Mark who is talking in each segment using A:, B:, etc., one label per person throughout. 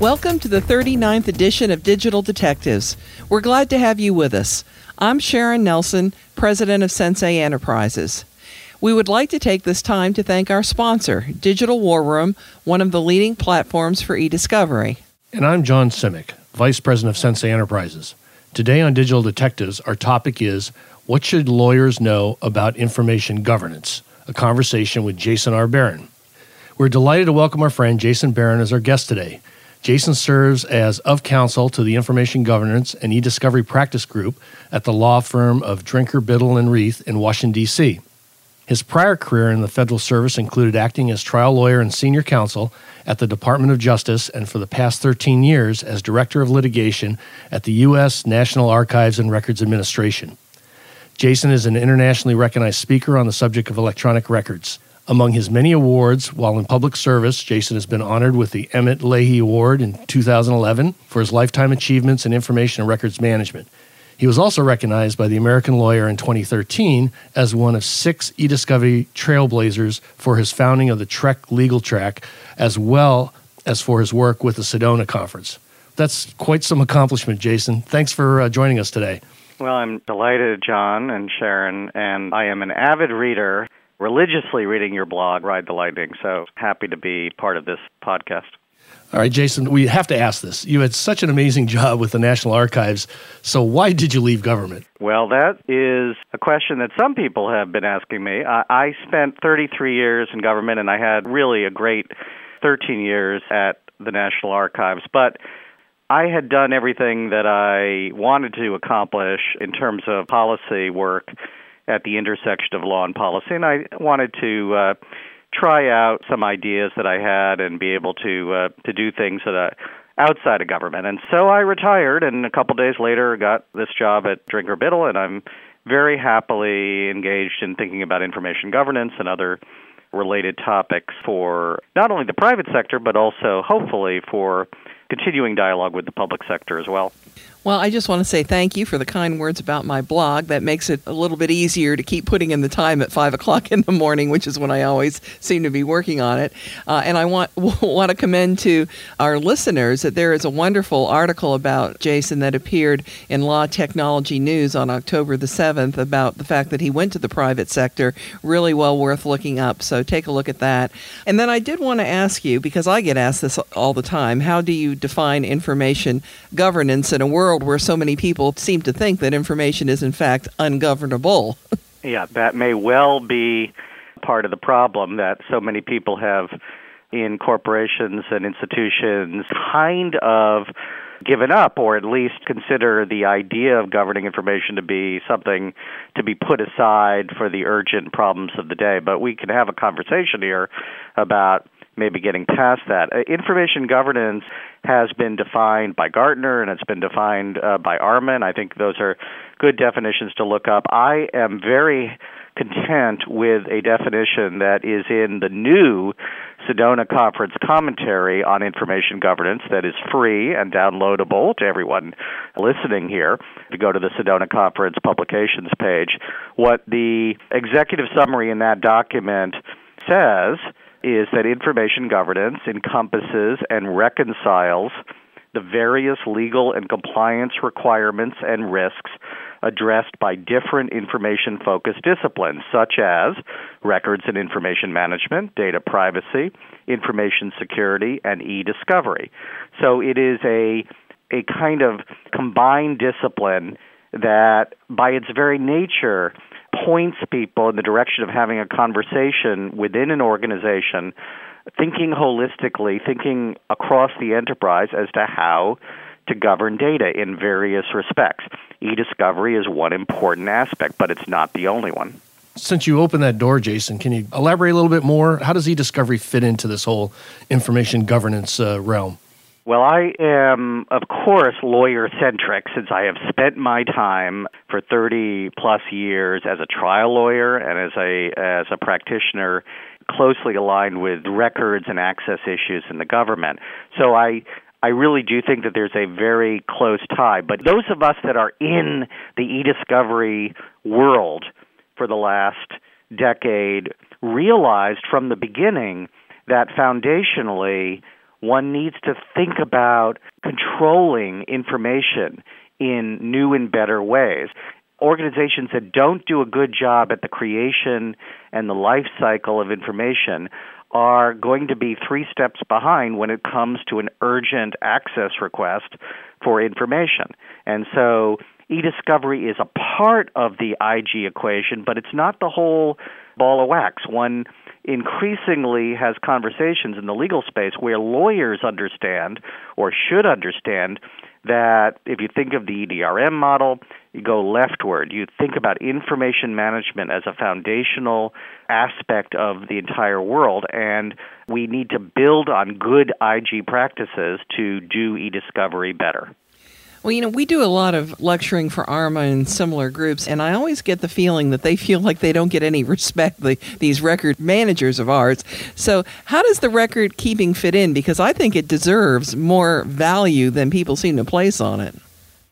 A: Welcome to the 39th edition of Digital Detectives. We're glad to have you with us. I'm Sharon Nelson, president of Sensei Enterprises. We would like to take this time to thank our sponsor, Digital War Room, one of the leading platforms for e-discovery.
B: And I'm John Simek, vice president of Sensei Enterprises. Today on Digital Detectives, our topic is What should lawyers know about information governance? A conversation with Jason R. Baron. We're delighted to welcome our friend Jason Baron as our guest today. Jason serves as of counsel to the Information Governance and e-discovery practice group at the law firm of Drinker, Biddle, and Reath in Washington, D.C. His prior career in the federal service included acting as trial lawyer and senior counsel at the Department of Justice and for the past 13 years as director of litigation at the U.S. National Archives and Records Administration. Jason is an internationally recognized speaker on the subject of electronic records. Among his many awards while in public service, Jason has been honored with the Emmett Leahy Award in 2011 for his lifetime achievements in information and records management. He was also recognized by the American Lawyer in 2013 as one of six e discovery trailblazers for his founding of the TREC legal track, as well as for his work with the Sedona Conference. That's quite some accomplishment, Jason. Thanks for uh, joining us today.
C: Well, I'm delighted, John and Sharon, and I am an avid reader religiously reading your blog, Ride the Lightning. So happy to be part of this podcast.
B: All right, Jason, we have to ask this. You had such an amazing job with the National Archives. So, why did you leave government?
C: Well, that is a question that some people have been asking me. I, I spent 33 years in government, and I had really a great 13 years at the National Archives. But I had done everything that I wanted to accomplish in terms of policy work at the intersection of law and policy, and I wanted to uh, try out some ideas that I had and be able to uh, to do things that I, outside of government. And so I retired, and a couple days later got this job at Drinker Biddle, and I'm very happily engaged in thinking about information governance and other related topics for not only the private sector but also hopefully for continuing dialogue with the public sector as well.
A: Well, I just want to say thank you for the kind words about my blog. That makes it a little bit easier to keep putting in the time at five o'clock in the morning, which is when I always seem to be working on it. Uh, and I want want to commend to our listeners that there is a wonderful article about Jason that appeared in Law Technology News on October the seventh about the fact that he went to the private sector. Really well worth looking up. So take a look at that. And then I did want to ask you because I get asked this all the time: How do you define information governance in a world world where so many people seem to think that information is in fact ungovernable.
C: yeah, that may well be part of the problem that so many people have in corporations and institutions kind of given up or at least consider the idea of governing information to be something to be put aside for the urgent problems of the day. But we can have a conversation here about maybe getting past that. Uh, information governance has been defined by Gartner and it's been defined uh, by ARMA. I think those are good definitions to look up. I am very content with a definition that is in the new Sedona Conference commentary on information governance that is free and downloadable to everyone listening here. If you go to the Sedona Conference publications page, what the executive summary in that document says is that information governance encompasses and reconciles the various legal and compliance requirements and risks addressed by different information focused disciplines, such as records and information management, data privacy, information security, and e discovery. So it is a, a kind of combined discipline that, by its very nature, points people in the direction of having a conversation within an organization, thinking holistically, thinking across the enterprise as to how to govern data in various respects. E discovery is one important aspect, but it's not the only one.
B: Since you opened that door, Jason, can you elaborate a little bit more? How does e discovery fit into this whole information governance uh, realm?
C: Well, I am, of course, lawyer centric since I have spent my time for 30 plus years as a trial lawyer and as a as a practitioner closely aligned with records and access issues in the government. So I I really do think that there's a very close tie. But those of us that are in the e-discovery world for the last decade realized from the beginning that foundationally one needs to think about controlling information in new and better ways. Organizations that don't do a good job at the creation and the life cycle of information are going to be three steps behind when it comes to an urgent access request for information. And so e-discovery is a part of the IG equation, but it's not the whole ball of wax. One increasingly has conversations in the legal space where lawyers understand or should understand that if you think of the EDRM model, you go leftward. You think about information management as a foundational aspect of the entire world, and we need to build on good IG practices to do e discovery better.
A: Well, you know, we do a lot of lecturing for ARMA and similar groups, and I always get the feeling that they feel like they don't get any respect, the, these record managers of ours. So, how does the record keeping fit in? Because I think it deserves more value than people seem to place on it.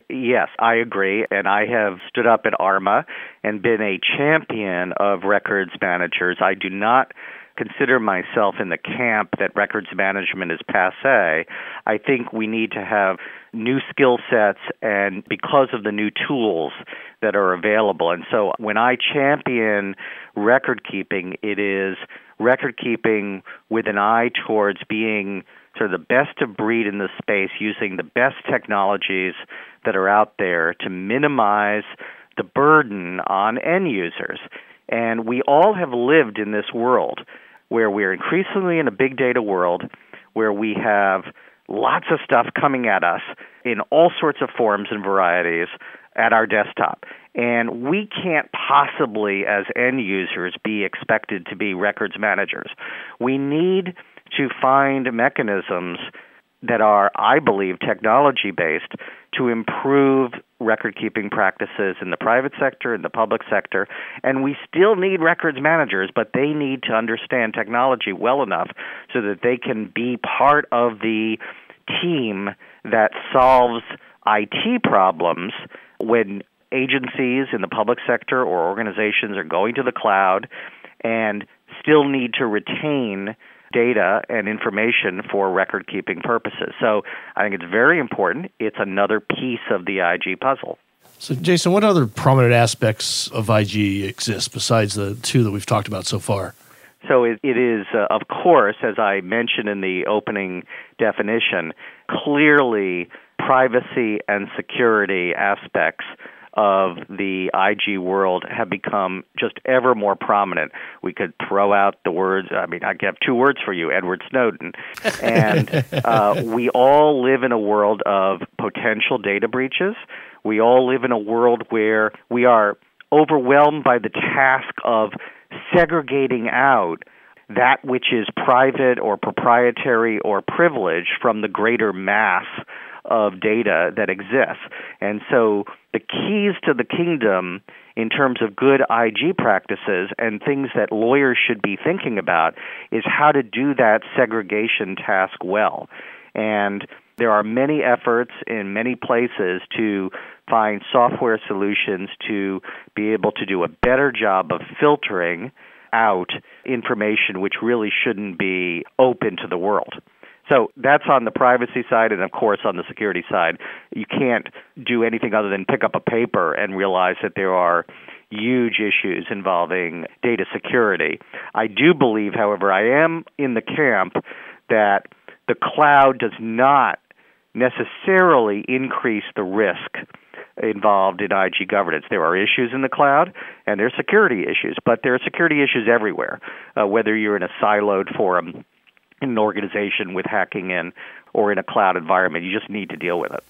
C: Yes, I agree. And I have stood up at ARMA and been a champion of records managers. I do not consider myself in the camp that records management is passe. I think we need to have new skill sets and because of the new tools that are available. And so when I champion record keeping, it is record keeping with an eye towards being sort of the best of breed in the space using the best technologies that are out there to minimize the burden on end users. And we all have lived in this world where we're increasingly in a big data world where we have lots of stuff coming at us in all sorts of forms and varieties at our desktop. And we can't possibly, as end users, be expected to be records managers. We need to find mechanisms that are, I believe, technology based to improve record keeping practices in the private sector, in the public sector. And we still need records managers, but they need to understand technology well enough so that they can be part of the team that solves IT problems when agencies in the public sector or organizations are going to the cloud and still need to retain data and information for record keeping purposes. So I think it's very important. It's another piece of the IG puzzle.
B: So, Jason, what other prominent aspects of IG exist besides the two that we've talked about so far?
C: So it, it is, uh, of course, as I mentioned in the opening definition, clearly privacy and security aspects of the IG world have become just ever more prominent. We could throw out the words, I mean, I have two words for you Edward Snowden. And uh, we all live in a world of potential data breaches. We all live in a world where we are overwhelmed by the task of segregating out that which is private or proprietary or privileged from the greater mass of data that exists. And so the keys to the kingdom in terms of good IG practices and things that lawyers should be thinking about is how to do that segregation task well. And there are many efforts in many places to find software solutions to be able to do a better job of filtering out information which really shouldn't be open to the world. So that's on the privacy side, and of course, on the security side, you can't do anything other than pick up a paper and realize that there are huge issues involving data security. I do believe, however, I am in the camp that the cloud does not necessarily increase the risk involved in IG governance. There are issues in the cloud, and there are security issues, but there are security issues everywhere, uh, whether you're in a siloed forum in an organization with hacking in or in a cloud environment. You just need to deal with it.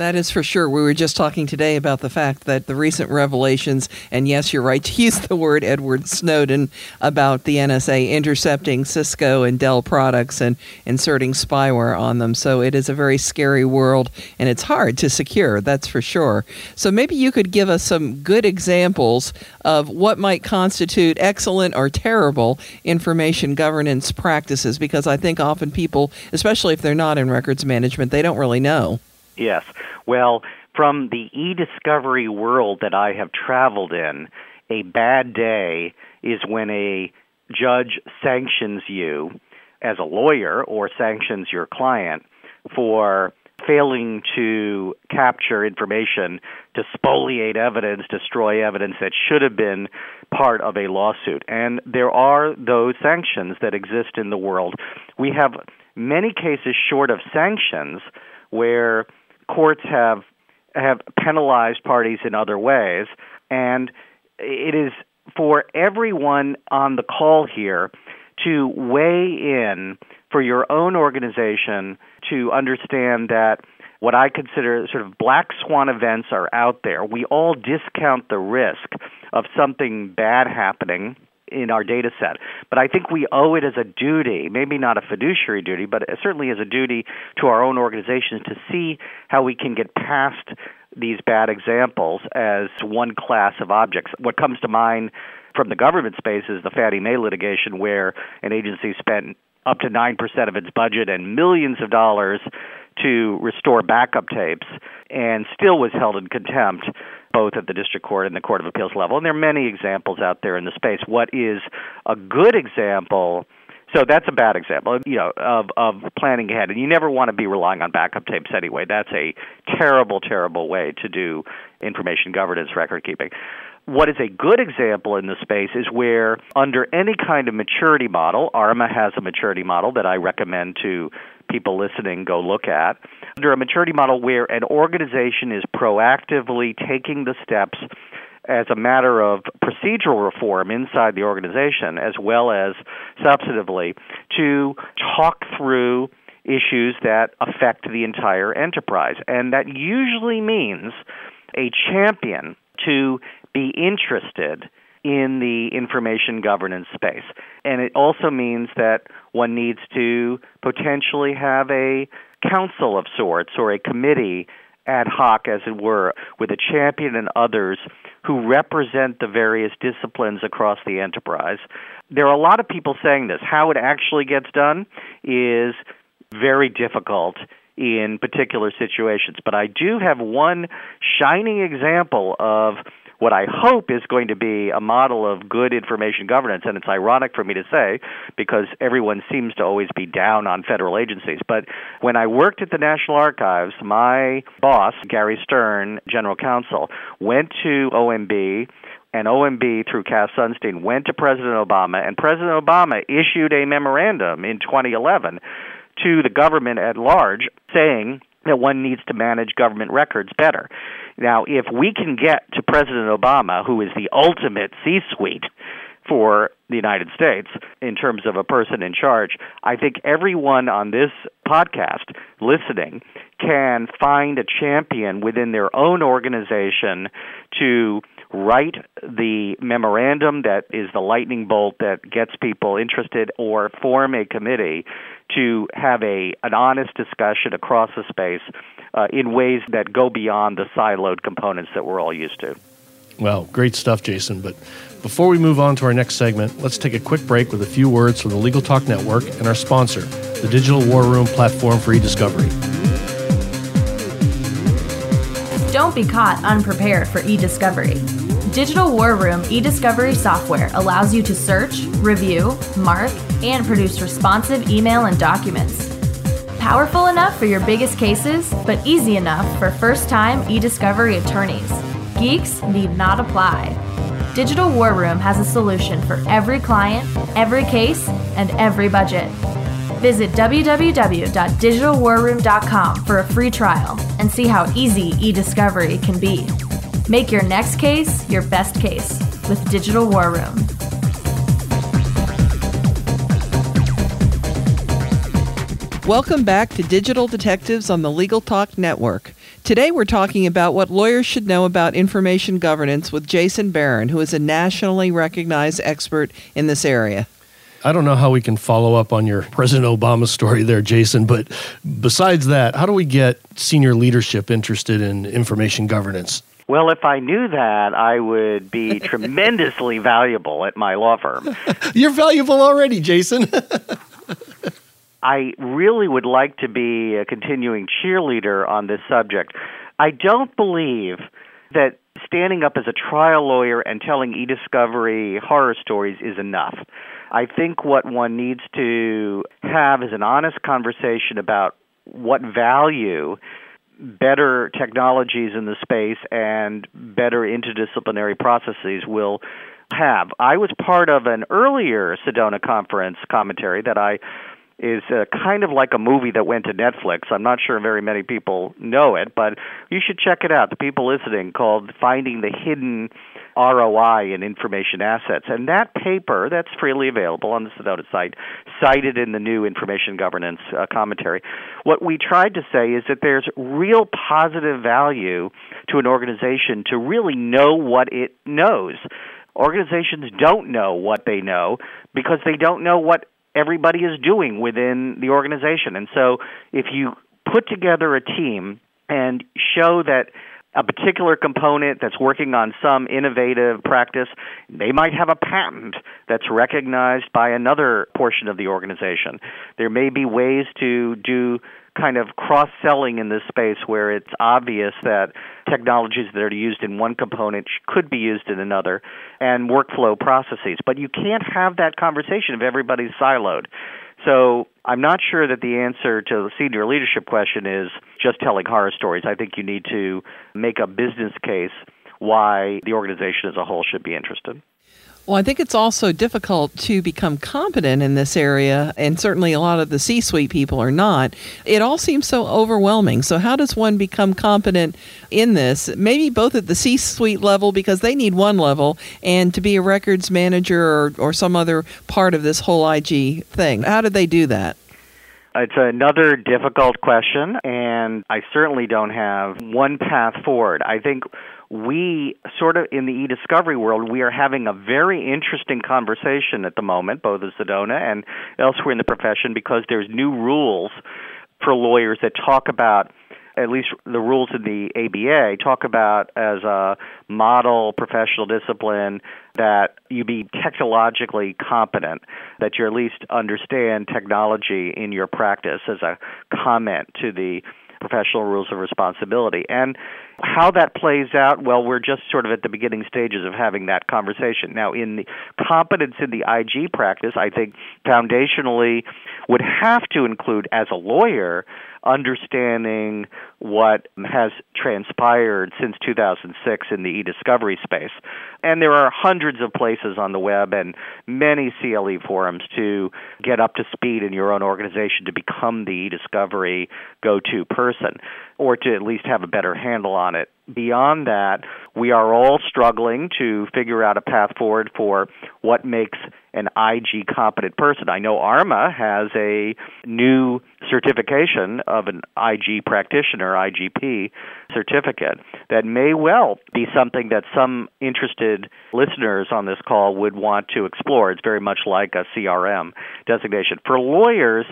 A: That is for sure. We were just talking today about the fact that the recent revelations, and yes, you're right to use the word Edward Snowden about the NSA intercepting Cisco and Dell products and inserting spyware on them. So it is a very scary world, and it's hard to secure, that's for sure. So maybe you could give us some good examples of what might constitute excellent or terrible information governance practices, because I think often people, especially if they're not in records management, they don't really know.
C: Yes. Well, from the e discovery world that I have traveled in, a bad day is when a judge sanctions you as a lawyer or sanctions your client for failing to capture information, to spoliate evidence, destroy evidence that should have been part of a lawsuit. And there are those sanctions that exist in the world. We have many cases short of sanctions where courts have have penalized parties in other ways, and it is for everyone on the call here to weigh in for your own organization to understand that what I consider sort of black swan events are out there. We all discount the risk of something bad happening in our data set. But I think we owe it as a duty, maybe not a fiduciary duty, but certainly as a duty to our own organizations to see how we can get past these bad examples as one class of objects. What comes to mind from the government space is the Fannie Mae litigation, where an agency spent up to 9% of its budget and millions of dollars to restore backup tapes and still was held in contempt both at the district court and the court of appeals level. And there are many examples out there in the space. What is a good example? So that's a bad example, you know, of of planning ahead. And you never want to be relying on backup tapes anyway. That's a terrible, terrible way to do information governance record keeping. What is a good example in the space is where, under any kind of maturity model, ARMA has a maturity model that I recommend to people listening go look at. Under a maturity model where an organization is proactively taking the steps as a matter of procedural reform inside the organization as well as substantively to talk through issues that affect the entire enterprise. And that usually means a champion to be interested in the information governance space. And it also means that one needs to potentially have a council of sorts or a committee ad hoc, as it were, with a champion and others who represent the various disciplines across the enterprise. There are a lot of people saying this. How it actually gets done is very difficult in particular situations. But I do have one shining example of what I hope is going to be a model of good information governance. And it's ironic for me to say because everyone seems to always be down on federal agencies. But when I worked at the National Archives, my boss, Gary Stern, general counsel, went to OMB and OMB through Cass Sunstein went to President Obama, and President Obama issued a memorandum in 2011 to the government at large saying that one needs to manage government records better. Now, if we can get to President Obama, who is the ultimate C suite for the United States in terms of a person in charge, I think everyone on this podcast listening can find a champion within their own organization to write the memorandum that is the lightning bolt that gets people interested or form a committee to have a an honest discussion across the space uh, in ways that go beyond the siloed components that we're all used to.
B: Well, great stuff, Jason. But before we move on to our next segment, let's take a quick break with a few words from the Legal Talk Network and our sponsor, the Digital War Room platform for e-discovery.
D: Don't be caught unprepared for e-discovery. Digital War Room e-discovery software allows you to search, review, mark, and produce responsive email and documents. Powerful enough for your biggest cases, but easy enough for first-time e-discovery attorneys. Geeks need not apply. Digital War Room has a solution for every client, every case, and every budget. Visit www.digitalwarroom.com for a free trial and see how easy e-discovery can be. Make your next case your best case with Digital War Room.
A: Welcome back to Digital Detectives on the Legal Talk Network. Today we're talking about what lawyers should know about information governance with Jason Baron, who is a nationally recognized expert in this area.
B: I don't know how we can follow up on your President Obama story there, Jason, but besides that, how do we get senior leadership interested in information governance?
C: Well, if I knew that, I would be tremendously valuable at my law firm.
B: You're valuable already, Jason.
C: I really would like to be a continuing cheerleader on this subject. I don't believe that standing up as a trial lawyer and telling e discovery horror stories is enough. I think what one needs to have is an honest conversation about what value better technologies in the space and better interdisciplinary processes will have. I was part of an earlier Sedona conference commentary that I is uh, kind of like a movie that went to Netflix. I'm not sure very many people know it, but you should check it out. The people listening called Finding the Hidden ROI in Information Assets. And that paper, that's freely available on the Sedona site, cited in the new Information Governance uh, commentary. What we tried to say is that there's real positive value to an organization to really know what it knows. Organizations don't know what they know because they don't know what everybody is doing within the organization. And so if you put together a team and show that a particular component that's working on some innovative practice, they might have a patent that's recognized by another portion of the organization. There may be ways to do kind of cross selling in this space where it's obvious that technologies that are used in one component could be used in another and workflow processes. But you can't have that conversation if everybody's siloed. So I'm not sure that the answer to the senior leadership question is just telling horror stories. I think you need to make a business case why the organization as a whole should be interested.
A: Well, I think it's also difficult to become competent in this area, and certainly a lot of the C suite people are not. It all seems so overwhelming. So, how does one become competent in this? Maybe both at the C suite level, because they need one level, and to be a records manager or, or some other part of this whole IG thing. How did they do that?
C: It's another difficult question, and I certainly don't have one path forward. I think we sort of in the e-discovery world we are having a very interesting conversation at the moment both at sedona and elsewhere in the profession because there's new rules for lawyers that talk about at least the rules in the ABA talk about as a model professional discipline that you be technologically competent, that you at least understand technology in your practice as a comment to the professional rules of responsibility. And how that plays out, well, we're just sort of at the beginning stages of having that conversation. Now, in the competence in the IG practice, I think foundationally would have to include, as a lawyer, understanding what has transpired since 2006 in the e-discovery space. And there are hundreds of places on the web and many CLE forums to get up to speed in your own organization to become the e-discovery go-to person or to at least have a better handle on it. Beyond that, we are all struggling to figure out a path forward for what makes an IG competent person. I know ARMA has a new certification of an IG practitioner, IGP certificate, that may well be something that some interested listeners on this call would want to explore. It's very much like a CRM designation. For lawyers,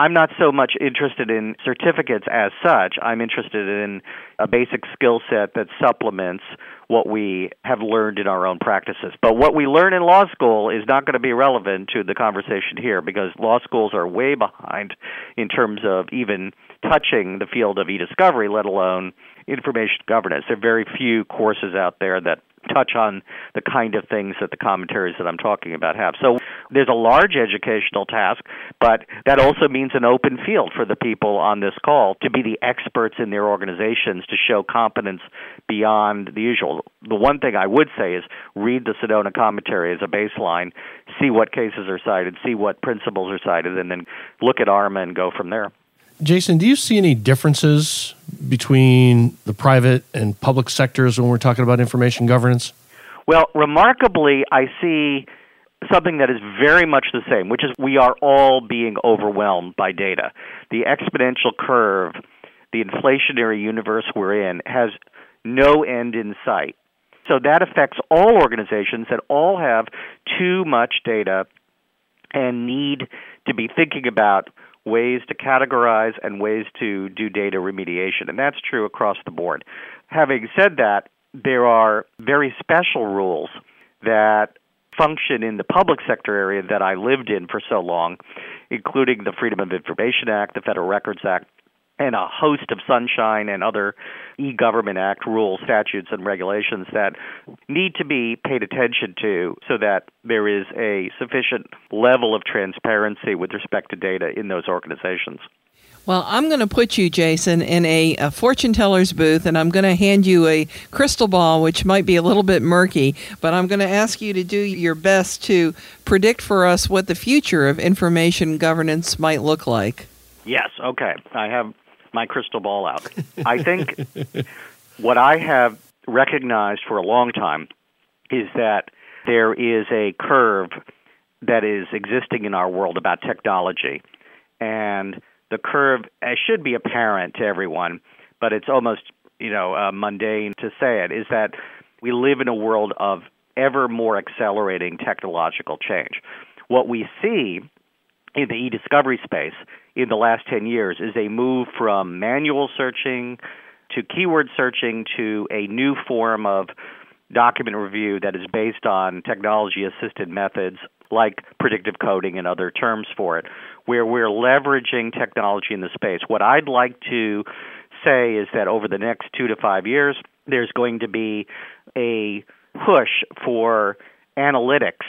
C: I'm not so much interested in certificates as such. I'm interested in a basic skill set that supplements what we have learned in our own practices. But what we learn in law school is not going to be relevant to the conversation here because law schools are way behind in terms of even touching the field of e-discovery, let alone information governance. There are very few courses out there that touch on the kind of things that the commentaries that I'm talking about have. So there's a large educational task, but that also means an open field for the people on this call to be the experts in their organizations to show competence beyond the usual. The one thing I would say is read the Sedona commentary as a baseline, see what cases are cited, see what principles are cited, and then look at ARMA and go from there.
B: Jason, do you see any differences between the private and public sectors when we're talking about information governance?
C: Well, remarkably, I see something that is very much the same, which is we are all being overwhelmed by data. The exponential curve the inflationary universe we're in has no end in sight. So that affects all organizations that all have too much data and need to be thinking about ways to categorize and ways to do data remediation. And that's true across the board. Having said that, there are very special rules that function in the public sector area that I lived in for so long, including the Freedom of Information Act, the Federal Records Act, and a host of Sunshine and other e Government Act rules, statutes, and regulations that need to be paid attention to so that there is a sufficient level of transparency with respect to data in those organizations.
A: Well, I'm going to put you, Jason, in a, a, fortune teller's booth, and I'm going to hand you a crystal ball, which might be a little bit murky, but I'm going to ask you to do your best to predict for us what the future of information governance might look like.
C: Yes, okay. I have my crystal ball out. I think what I have recognized for a long time is that there is a curve that is existing in our world about technology. And the curve should be apparent to everyone, but it's almost, you know, uh, mundane to say it, is that we live in a world of ever more accelerating technological change. What we see in the e-discovery space in the last 10 years is a move from manual searching to keyword searching to a new form of document review that is based on technology assisted methods like predictive coding and other terms for it, where we're leveraging technology in the space. What I'd like to say is that over the next two to five years, there's going to be a push for analytics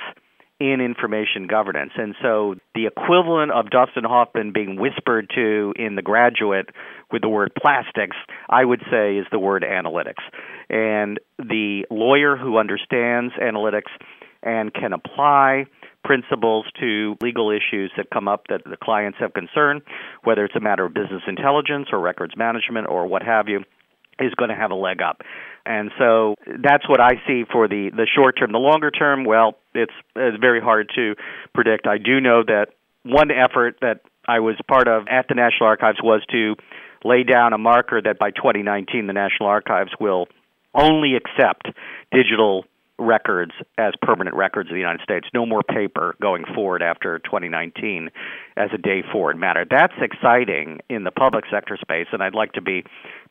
C: in information governance. And so the equivalent of Dustin Hoffman being whispered to in The Graduate with the word plastics, I would say is the word analytics. And the lawyer who understands analytics and can apply principles to legal issues that come up that the clients have concern, whether it's a matter of business intelligence or records management or what have you, is going to have a leg up. And so that's what I see for the, the short term. The longer term, well, it's, it's very hard to predict. I do know that one effort that I was part of at the National Archives was to lay down a marker that by 2019 the National Archives will only accept digital records as permanent records of the United States. No more paper going forward after 2019 as a day forward matter. That's exciting in the public sector space, and I'd like to be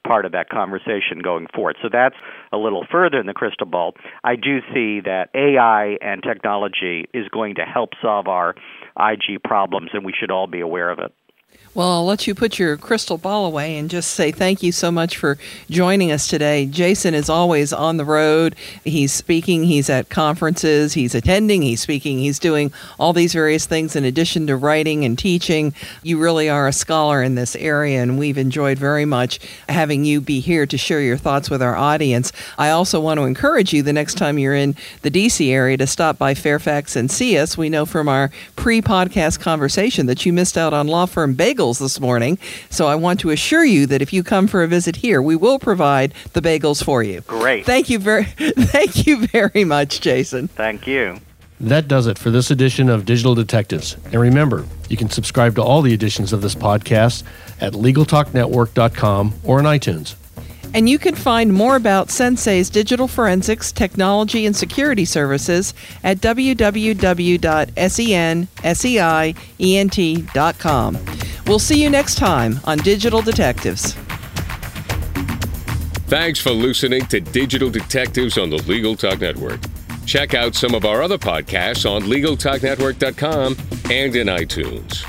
C: part of that conversation going forward. So that's a little further in the crystal ball. I do see that AI and technology is going to help solve our IG problems, and we should all be aware of it.
A: Well, I'll let you put your crystal ball away and just say thank you so much for joining us today. Jason is always on the road. He's speaking, he's at conferences, he's attending, he's speaking, he's doing all these various things in addition to writing and teaching. You really are a scholar in this area, and we've enjoyed very much having you be here to share your thoughts with our audience. I also want to encourage you the next time you're in the DC area to stop by Fairfax and see us. We know from our pre podcast conversation that you missed out on law firm bagels this morning. So I want to assure you that if you come for a visit here, we will provide the bagels for you.
C: Great.
A: Thank you very thank you very much, Jason.
C: Thank you.
B: That does it for this edition of Digital Detectives. And remember, you can subscribe to all the editions of this podcast at LegalTalkNetwork.com or on iTunes.
A: And you can find more about Sensei's digital forensics, technology, and security services at www.senseient.com. We'll see you next time on Digital Detectives.
E: Thanks for listening to Digital Detectives on the Legal Talk Network. Check out some of our other podcasts on LegalTalkNetwork.com and in iTunes.